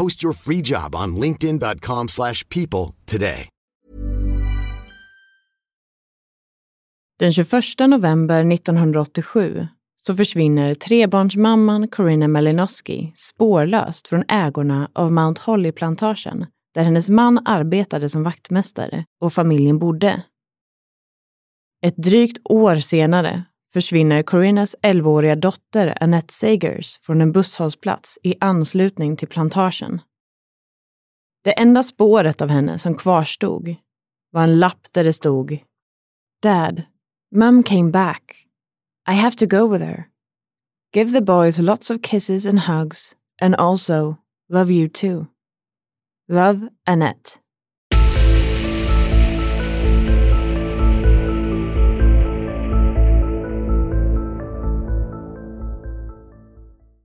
Post your free job on linkedin.com slash people today. Den 21 november 1987 så försvinner trebarnsmamman Corinna Malinowski spårlöst från ägorna av Mount Holly-plantagen där hennes man arbetade som vaktmästare och familjen bodde. Ett drygt år senare försvinner Corinnas 11-åriga dotter Annette Sagers från en busshållplats i anslutning till plantagen. Det enda spåret av henne som kvarstod var en lapp där det stod Dad, Mum came back. I have to go with her. Give the boys lots of kisses and hugs and also love you too. Love, Annette.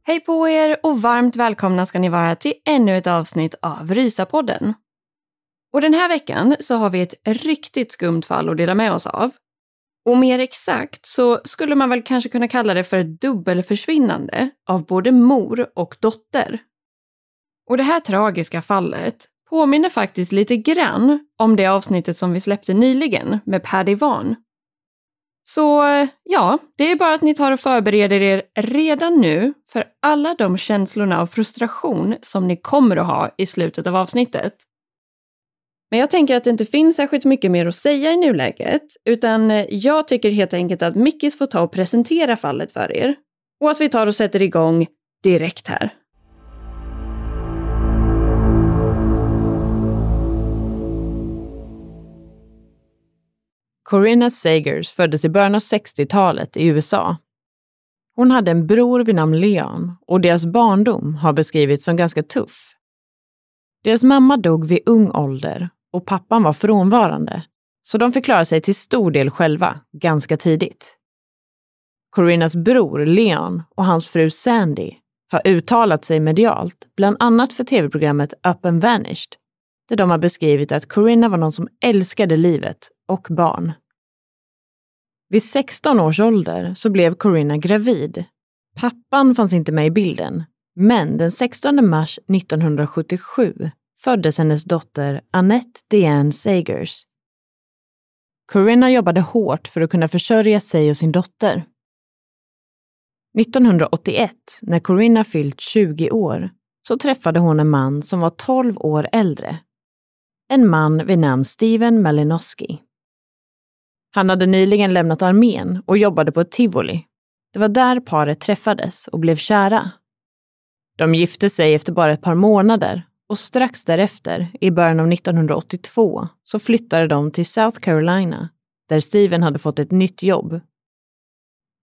Hej på er och varmt välkomna ska ni vara till ännu ett avsnitt av Rysapodden. Och den här veckan så har vi ett riktigt skumt fall att dela med oss av. Och mer exakt så skulle man väl kanske kunna kalla det för ett dubbelförsvinnande av både mor och dotter. Och det här tragiska fallet påminner faktiskt lite grann om det avsnittet som vi släppte nyligen med Paddy Van. Så eh, ja, det är bara att ni tar och förbereder er redan nu för alla de känslorna av frustration som ni kommer att ha i slutet av avsnittet. Men jag tänker att det inte finns särskilt mycket mer att säga i nuläget, utan eh, jag tycker helt enkelt att Mickis får ta och presentera fallet för er. Och att vi tar och sätter igång direkt här. Corinna Sagers föddes i början av 60-talet i USA. Hon hade en bror vid namn Leon och deras barndom har beskrivits som ganska tuff. Deras mamma dog vid ung ålder och pappan var frånvarande, så de fick klara sig till stor del själva ganska tidigt. Corinnas bror Leon och hans fru Sandy har uttalat sig medialt, bland annat för tv-programmet Up and Vanished, där de har beskrivit att Corinna var någon som älskade livet och barn. Vid 16 års ålder så blev Corinna gravid. Pappan fanns inte med i bilden, men den 16 mars 1977 föddes hennes dotter Annette Diane Sagers. Corinna jobbade hårt för att kunna försörja sig och sin dotter. 1981, när Corinna fyllt 20 år, så träffade hon en man som var 12 år äldre. En man vid namn Steven Malinowski. Han hade nyligen lämnat armén och jobbade på ett tivoli. Det var där paret träffades och blev kära. De gifte sig efter bara ett par månader och strax därefter, i början av 1982, så flyttade de till South Carolina, där Steven hade fått ett nytt jobb.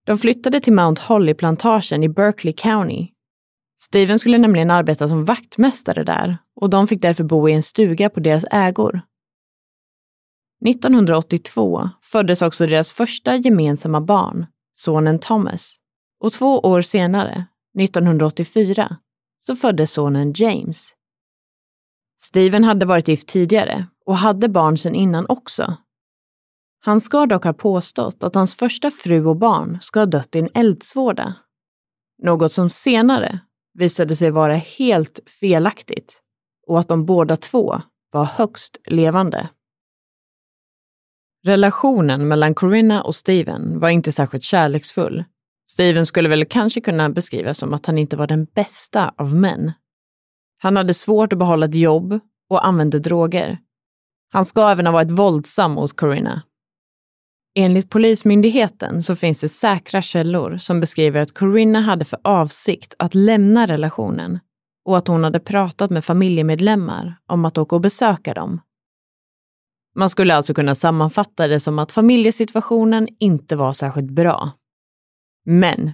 De flyttade till Mount Holly-plantagen i Berkeley County. Steven skulle nämligen arbeta som vaktmästare där och de fick därför bo i en stuga på deras ägor. 1982 föddes också deras första gemensamma barn, sonen Thomas. Och två år senare, 1984, så föddes sonen James. Steven hade varit gift tidigare och hade barn sedan innan också. Han ska dock ha påstått att hans första fru och barn ska ha dött i en eldsvåda. Något som senare visade sig vara helt felaktigt och att de båda två var högst levande. Relationen mellan Corinna och Steven var inte särskilt kärleksfull. Steven skulle väl kanske kunna beskrivas som att han inte var den bästa av män. Han hade svårt att behålla ett jobb och använde droger. Han ska även ha varit våldsam mot Corinna. Enligt Polismyndigheten så finns det säkra källor som beskriver att Corinna hade för avsikt att lämna relationen och att hon hade pratat med familjemedlemmar om att åka och besöka dem. Man skulle alltså kunna sammanfatta det som att familjesituationen inte var särskilt bra. Men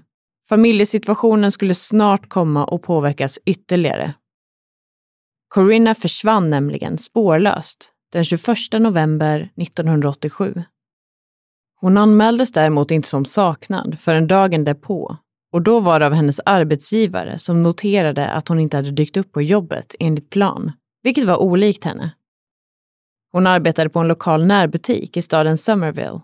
familjesituationen skulle snart komma att påverkas ytterligare. Corinna försvann nämligen spårlöst den 21 november 1987. Hon anmäldes däremot inte som saknad förrän dagen därpå och då var det av hennes arbetsgivare som noterade att hon inte hade dykt upp på jobbet enligt plan, vilket var olikt henne. Hon arbetade på en lokal närbutik i staden Somerville.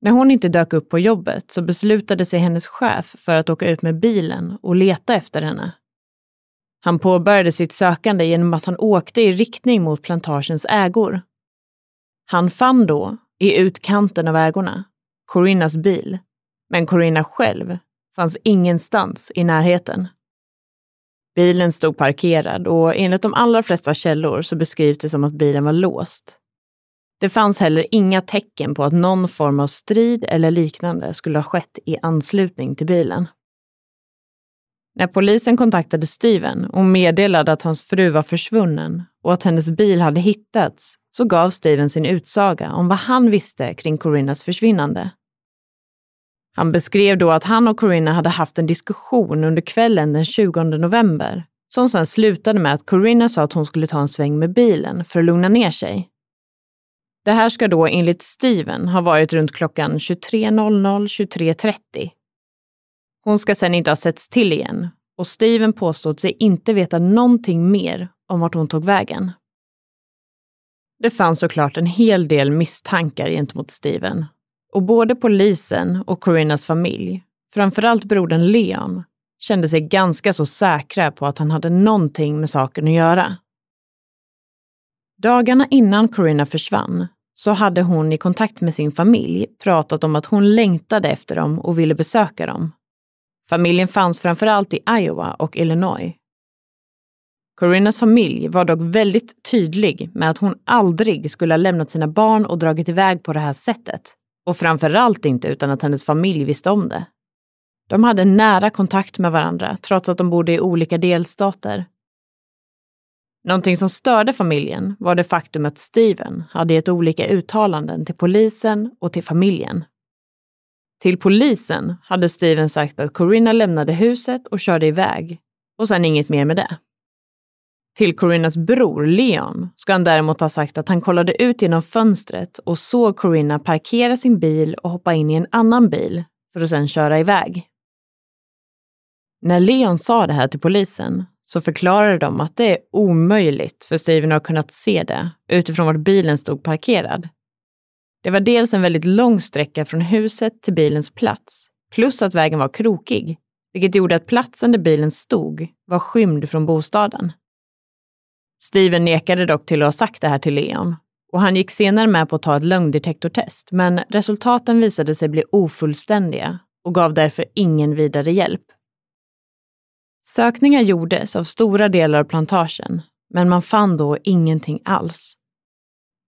När hon inte dök upp på jobbet så beslutade sig hennes chef för att åka ut med bilen och leta efter henne. Han påbörjade sitt sökande genom att han åkte i riktning mot plantagens ägor. Han fann då, i utkanten av ägorna, Corinnas bil, men Corinna själv fanns ingenstans i närheten. Bilen stod parkerad och enligt de allra flesta källor så beskrivs det som att bilen var låst. Det fanns heller inga tecken på att någon form av strid eller liknande skulle ha skett i anslutning till bilen. När polisen kontaktade Steven och meddelade att hans fru var försvunnen och att hennes bil hade hittats så gav Steven sin utsaga om vad han visste kring Corinnas försvinnande. Han beskrev då att han och Corinna hade haft en diskussion under kvällen den 20 november som sedan slutade med att Corinna sa att hon skulle ta en sväng med bilen för att lugna ner sig. Det här ska då enligt Steven ha varit runt klockan 23.00-23.30. Hon ska sedan inte ha setts till igen och Steven påstod sig inte veta någonting mer om vart hon tog vägen. Det fanns såklart en hel del misstankar gentemot Steven och både polisen och Corinnas familj, framförallt brodern Leon, kände sig ganska så säkra på att han hade någonting med saken att göra. Dagarna innan Corinna försvann så hade hon i kontakt med sin familj pratat om att hon längtade efter dem och ville besöka dem. Familjen fanns framförallt i Iowa och Illinois. Corinnas familj var dock väldigt tydlig med att hon aldrig skulle ha lämnat sina barn och dragit iväg på det här sättet. Och framförallt inte utan att hennes familj visste om det. De hade nära kontakt med varandra trots att de bodde i olika delstater. Någonting som störde familjen var det faktum att Steven hade gett olika uttalanden till polisen och till familjen. Till polisen hade Steven sagt att Corinna lämnade huset och körde iväg och sen inget mer med det. Till Corinnas bror Leon ska han däremot ha sagt att han kollade ut genom fönstret och såg Corinna parkera sin bil och hoppa in i en annan bil för att sedan köra iväg. När Leon sa det här till polisen så förklarade de att det är omöjligt för Steven att ha kunnat se det utifrån var bilen stod parkerad. Det var dels en väldigt lång sträcka från huset till bilens plats, plus att vägen var krokig, vilket gjorde att platsen där bilen stod var skymd från bostaden. Steven nekade dock till att ha sagt det här till Leon och han gick senare med på att ta ett lögndetektortest, men resultaten visade sig bli ofullständiga och gav därför ingen vidare hjälp. Sökningar gjordes av stora delar av plantagen, men man fann då ingenting alls.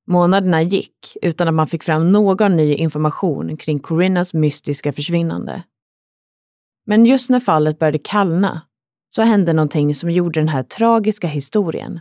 Månaderna gick utan att man fick fram någon ny information kring Corinnas mystiska försvinnande. Men just när fallet började kallna så hände någonting som gjorde den här tragiska historien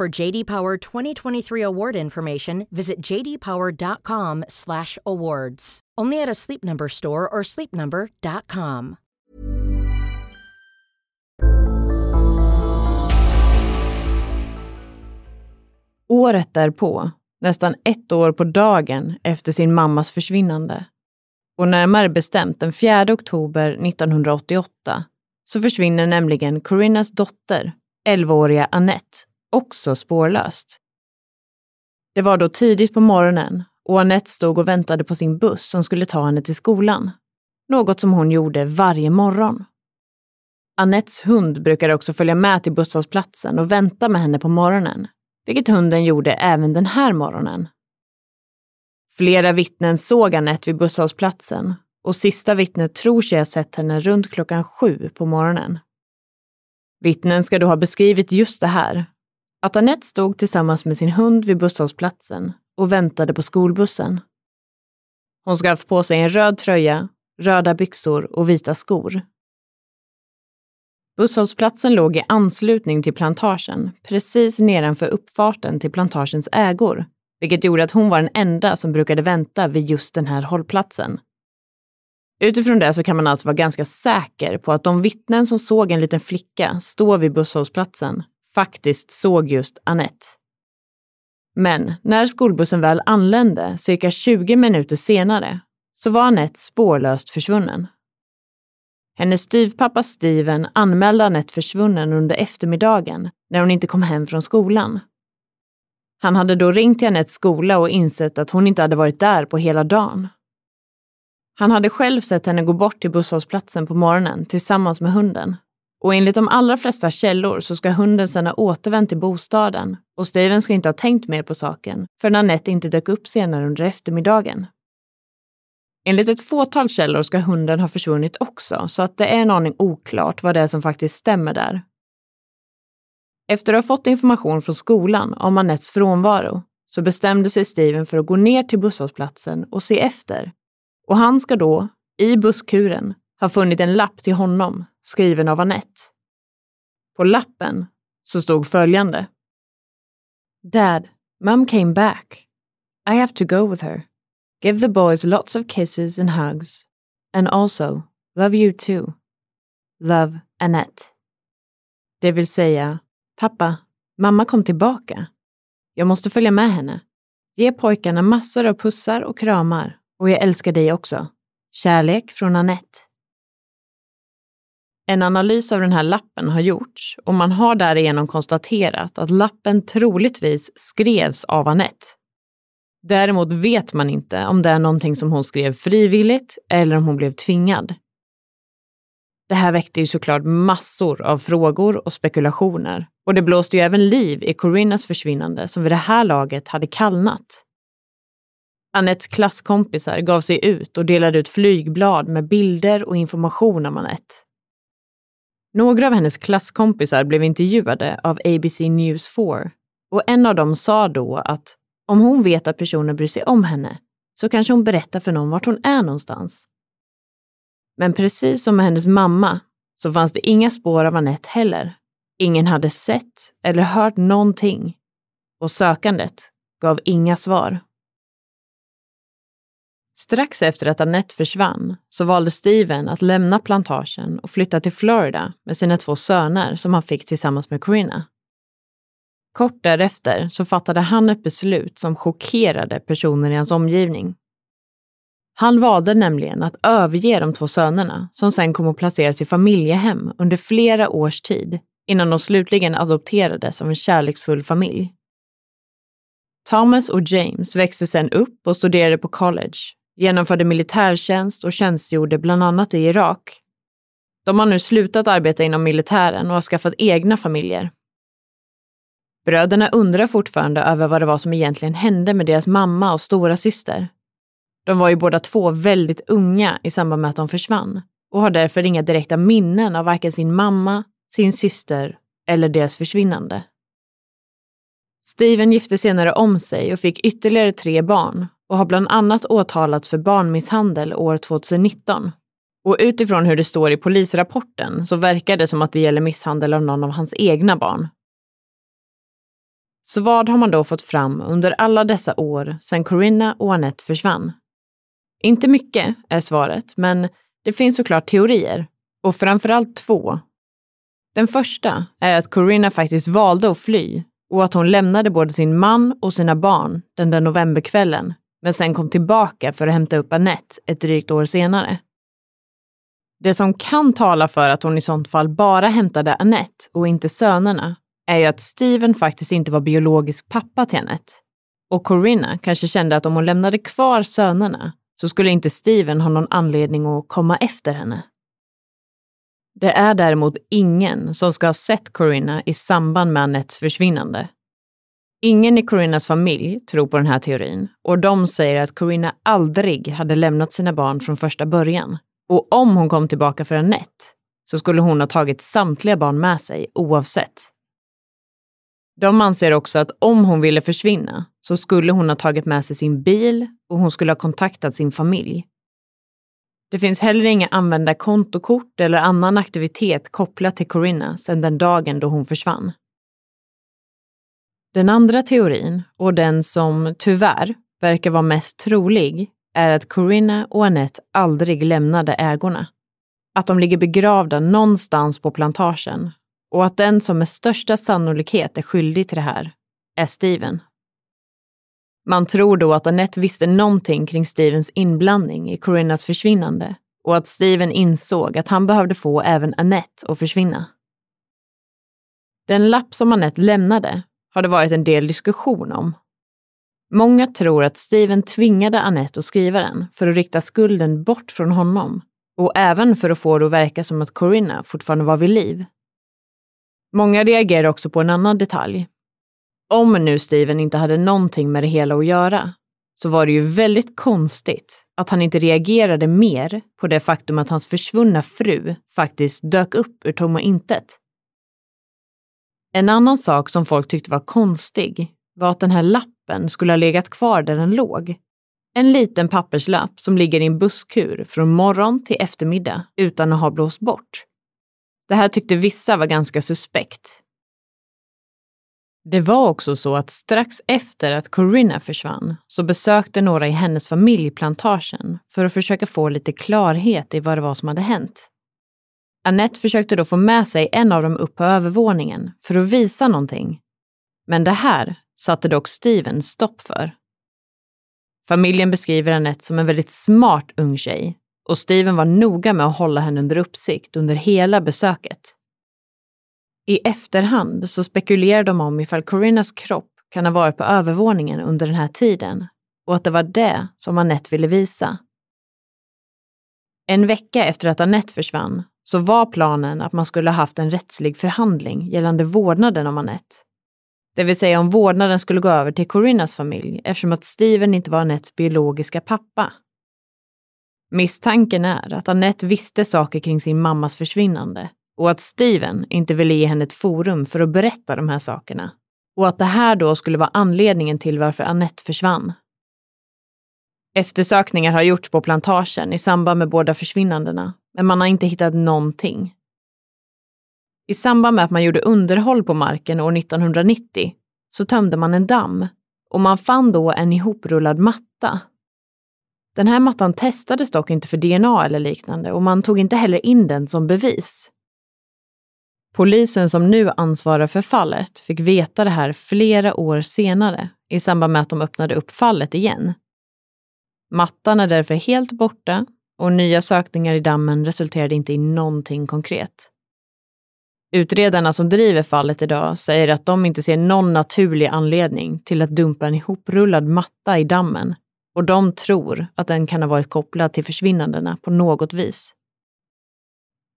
For JD Power 2023 award information, visit jdpower.com/awards. Only at a Sleep Number store or sleepnumber.com. Året därpå, nästan ett år på dagen efter sin mammas försvinnande, och närmare bestämt den 4 oktober 1988, så försvinner nämligen Corinnas dotter, 11-åriga Annette, också spårlöst. Det var då tidigt på morgonen och Annette stod och väntade på sin buss som skulle ta henne till skolan. Något som hon gjorde varje morgon. Annettes hund brukade också följa med till busshållplatsen och vänta med henne på morgonen, vilket hunden gjorde även den här morgonen. Flera vittnen såg Annette vid busshållplatsen och sista vittnet tror sig ha sett henne runt klockan sju på morgonen. Vittnen ska då ha beskrivit just det här, att Annette stod tillsammans med sin hund vid busshållplatsen och väntade på skolbussen. Hon ska ha haft på sig en röd tröja, röda byxor och vita skor. Busshållplatsen låg i anslutning till plantagen, precis nedanför uppfarten till plantagens ägor, vilket gjorde att hon var den enda som brukade vänta vid just den här hållplatsen. Utifrån det så kan man alltså vara ganska säker på att de vittnen som såg en liten flicka stå vid busshållplatsen faktiskt såg just Annette. Men när skolbussen väl anlände, cirka 20 minuter senare, så var Annette spårlöst försvunnen. Hennes styvpappa Steven anmälde Annette försvunnen under eftermiddagen när hon inte kom hem från skolan. Han hade då ringt till Annettes skola och insett att hon inte hade varit där på hela dagen. Han hade själv sett henne gå bort till busshållplatsen på morgonen tillsammans med hunden. Och enligt de allra flesta källor så ska hunden sedan ha återvänt till bostaden och Steven ska inte ha tänkt mer på saken förrän Anette inte dök upp senare under eftermiddagen. Enligt ett fåtal källor ska hunden ha försvunnit också, så att det är en aning oklart vad det är som faktiskt stämmer där. Efter att ha fått information från skolan om Anettes frånvaro så bestämde sig Steven för att gå ner till busshållplatsen och se efter. Och han ska då, i busskuren, ha funnit en lapp till honom skriven av Annette. På lappen så stod följande. Dad, mum came back. I have to go with her. Give the boys lots of kisses and hugs. And also, love you too. Love Annette. Det vill säga, pappa, mamma kom tillbaka. Jag måste följa med henne. Ge pojkarna massor av pussar och kramar och jag älskar dig också. Kärlek från Annette. En analys av den här lappen har gjorts och man har därigenom konstaterat att lappen troligtvis skrevs av Annette. Däremot vet man inte om det är någonting som hon skrev frivilligt eller om hon blev tvingad. Det här väckte ju såklart massor av frågor och spekulationer och det blåste ju även liv i Corinnas försvinnande som vid det här laget hade kallnat. Annettes klasskompisar gav sig ut och delade ut flygblad med bilder och information om Annette. Några av hennes klasskompisar blev intervjuade av ABC News 4 och en av dem sa då att om hon vet att personen bryr sig om henne så kanske hon berättar för någon vart hon är någonstans. Men precis som med hennes mamma så fanns det inga spår av Annette heller. Ingen hade sett eller hört någonting och sökandet gav inga svar. Strax efter att Annette försvann så valde Steven att lämna plantagen och flytta till Florida med sina två söner som han fick tillsammans med Corinna. Kort därefter så fattade han ett beslut som chockerade personer i hans omgivning. Han valde nämligen att överge de två sönerna som sen kom att placeras i familjehem under flera års tid innan de slutligen adopterades av en kärleksfull familj. Thomas och James växte sedan upp och studerade på college, genomförde militärtjänst och tjänstgjorde bland annat i Irak. De har nu slutat arbeta inom militären och har skaffat egna familjer. Bröderna undrar fortfarande över vad det var som egentligen hände med deras mamma och stora syster. De var ju båda två väldigt unga i samband med att de försvann och har därför inga direkta minnen av varken sin mamma, sin syster eller deras försvinnande. Steven gifte senare om sig och fick ytterligare tre barn och har bland annat åtalats för barnmisshandel år 2019. Och utifrån hur det står i polisrapporten så verkar det som att det gäller misshandel av någon av hans egna barn. Så vad har man då fått fram under alla dessa år sedan Corinna och Annette försvann? Inte mycket är svaret, men det finns såklart teorier. Och framförallt två. Den första är att Corinna faktiskt valde att fly och att hon lämnade både sin man och sina barn den där novemberkvällen, men sen kom tillbaka för att hämta upp Annette ett drygt år senare. Det som kan tala för att hon i sånt fall bara hämtade Annette och inte sönerna är ju att Steven faktiskt inte var biologisk pappa till Annette. Och Corinna kanske kände att om hon lämnade kvar sönerna så skulle inte Steven ha någon anledning att komma efter henne. Det är däremot ingen som ska ha sett Corinna i samband med Annettes försvinnande. Ingen i Corinnas familj tror på den här teorin och de säger att Corinna aldrig hade lämnat sina barn från första början. Och om hon kom tillbaka för Annette så skulle hon ha tagit samtliga barn med sig oavsett. De anser också att om hon ville försvinna så skulle hon ha tagit med sig sin bil och hon skulle ha kontaktat sin familj. Det finns heller inga använda kontokort eller annan aktivitet kopplat till Corinna sedan den dagen då hon försvann. Den andra teorin, och den som tyvärr verkar vara mest trolig, är att Corinna och Annette aldrig lämnade ägorna. Att de ligger begravda någonstans på plantagen och att den som med största sannolikhet är skyldig till det här är Steven. Man tror då att Annette visste någonting kring Stevens inblandning i Corinnas försvinnande och att Steven insåg att han behövde få även Annette att försvinna. Den lapp som Annette lämnade har det varit en del diskussion om. Många tror att Steven tvingade Annette att skriva den för att rikta skulden bort från honom och även för att få det att verka som att Corinna fortfarande var vid liv. Många reagerar också på en annan detalj. Om nu Steven inte hade någonting med det hela att göra så var det ju väldigt konstigt att han inte reagerade mer på det faktum att hans försvunna fru faktiskt dök upp ur tomma intet. En annan sak som folk tyckte var konstig var att den här lappen skulle ha legat kvar där den låg. En liten papperslapp som ligger i en busskur från morgon till eftermiddag utan att ha blåst bort. Det här tyckte vissa var ganska suspekt. Det var också så att strax efter att Corinna försvann så besökte några i hennes familj plantagen för att försöka få lite klarhet i vad det var som hade hänt. Annette försökte då få med sig en av dem upp på övervåningen för att visa någonting. Men det här satte dock Steven stopp för. Familjen beskriver Annette som en väldigt smart ung tjej och Steven var noga med att hålla henne under uppsikt under hela besöket. I efterhand så spekulerar de om ifall Corinnas kropp kan ha varit på övervåningen under den här tiden och att det var det som Annette ville visa. En vecka efter att Annette försvann så var planen att man skulle ha haft en rättslig förhandling gällande vårdnaden om Annette. Det vill säga om vårdnaden skulle gå över till Corinnas familj eftersom att Steven inte var Annettes biologiska pappa. Misstanken är att Annette visste saker kring sin mammas försvinnande och att Steven inte ville ge henne ett forum för att berätta de här sakerna. Och att det här då skulle vara anledningen till varför Annette försvann. Eftersökningar har gjorts på plantagen i samband med båda försvinnandena, men man har inte hittat någonting. I samband med att man gjorde underhåll på marken år 1990 så tömde man en damm och man fann då en ihoprullad matta. Den här mattan testades dock inte för DNA eller liknande och man tog inte heller in den som bevis. Polisen som nu ansvarar för fallet fick veta det här flera år senare i samband med att de öppnade upp fallet igen. Mattan är därför helt borta och nya sökningar i dammen resulterade inte i någonting konkret. Utredarna som driver fallet idag säger att de inte ser någon naturlig anledning till att dumpa en ihoprullad matta i dammen och de tror att den kan ha varit kopplad till försvinnandena på något vis.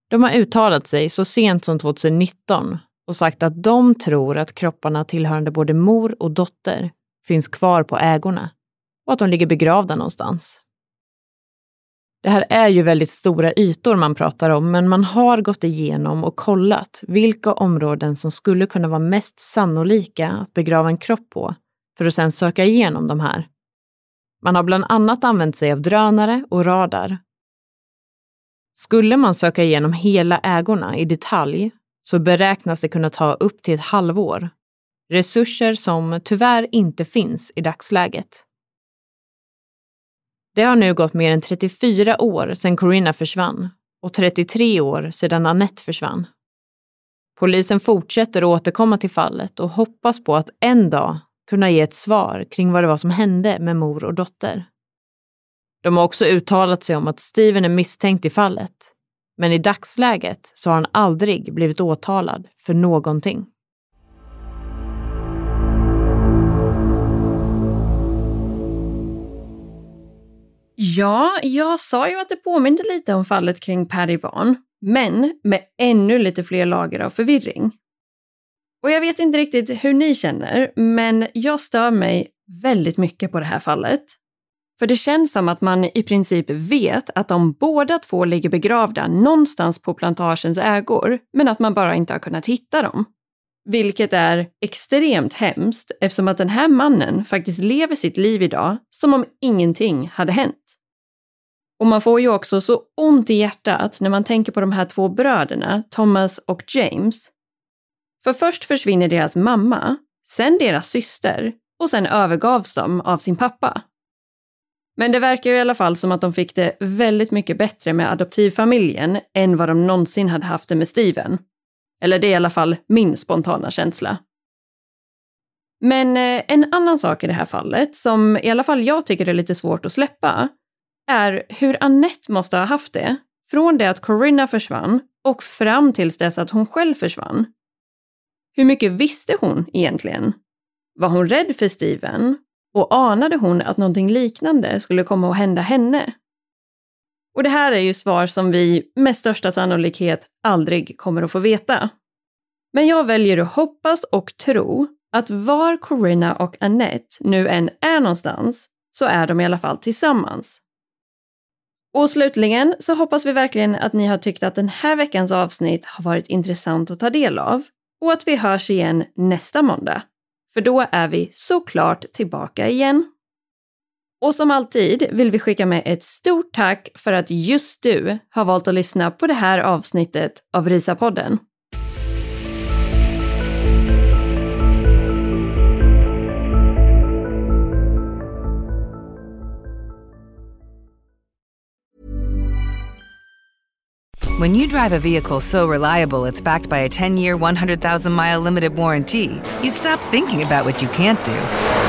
De har uttalat sig så sent som 2019 och sagt att de tror att kropparna tillhörande både mor och dotter finns kvar på ägorna och att de ligger begravda någonstans. Det här är ju väldigt stora ytor man pratar om, men man har gått igenom och kollat vilka områden som skulle kunna vara mest sannolika att begrava en kropp på, för att sedan söka igenom de här. Man har bland annat använt sig av drönare och radar. Skulle man söka igenom hela ägorna i detalj så beräknas det kunna ta upp till ett halvår. Resurser som tyvärr inte finns i dagsläget. Det har nu gått mer än 34 år sedan Corinna försvann och 33 år sedan Annette försvann. Polisen fortsätter att återkomma till fallet och hoppas på att en dag kunna ge ett svar kring vad det var som hände med mor och dotter. De har också uttalat sig om att Steven är misstänkt i fallet, men i dagsläget så har han aldrig blivit åtalad för någonting. Ja, jag sa ju att det påminde lite om fallet kring Per Ivan, men med ännu lite fler lager av förvirring. Och jag vet inte riktigt hur ni känner, men jag stör mig väldigt mycket på det här fallet. För det känns som att man i princip vet att de båda två ligger begravda någonstans på plantagens ägor, men att man bara inte har kunnat hitta dem. Vilket är extremt hemskt eftersom att den här mannen faktiskt lever sitt liv idag som om ingenting hade hänt. Och man får ju också så ont i hjärtat när man tänker på de här två bröderna, Thomas och James. För först försvinner deras mamma, sen deras syster och sen övergavs de av sin pappa. Men det verkar ju i alla fall som att de fick det väldigt mycket bättre med adoptivfamiljen än vad de någonsin hade haft det med Steven. Eller det är i alla fall min spontana känsla. Men eh, en annan sak i det här fallet, som i alla fall jag tycker är lite svårt att släppa, är hur Annette måste ha haft det från det att Corinna försvann och fram tills dess att hon själv försvann. Hur mycket visste hon egentligen? Var hon rädd för Steven? Och anade hon att någonting liknande skulle komma att hända henne? Och det här är ju svar som vi med största sannolikhet aldrig kommer att få veta. Men jag väljer att hoppas och tro att var Corinna och Annette nu än är någonstans så är de i alla fall tillsammans. Och slutligen så hoppas vi verkligen att ni har tyckt att den här veckans avsnitt har varit intressant att ta del av och att vi hörs igen nästa måndag. För då är vi såklart tillbaka igen. Och som alltid vill vi skicka med ett stort tack för att just du har valt att lyssna på det här avsnittet av Risa-podden. When you drive a vehicle so reliable it's backed by a 10 year, 100,000 mile limited warranty, you stop thinking about what you can't do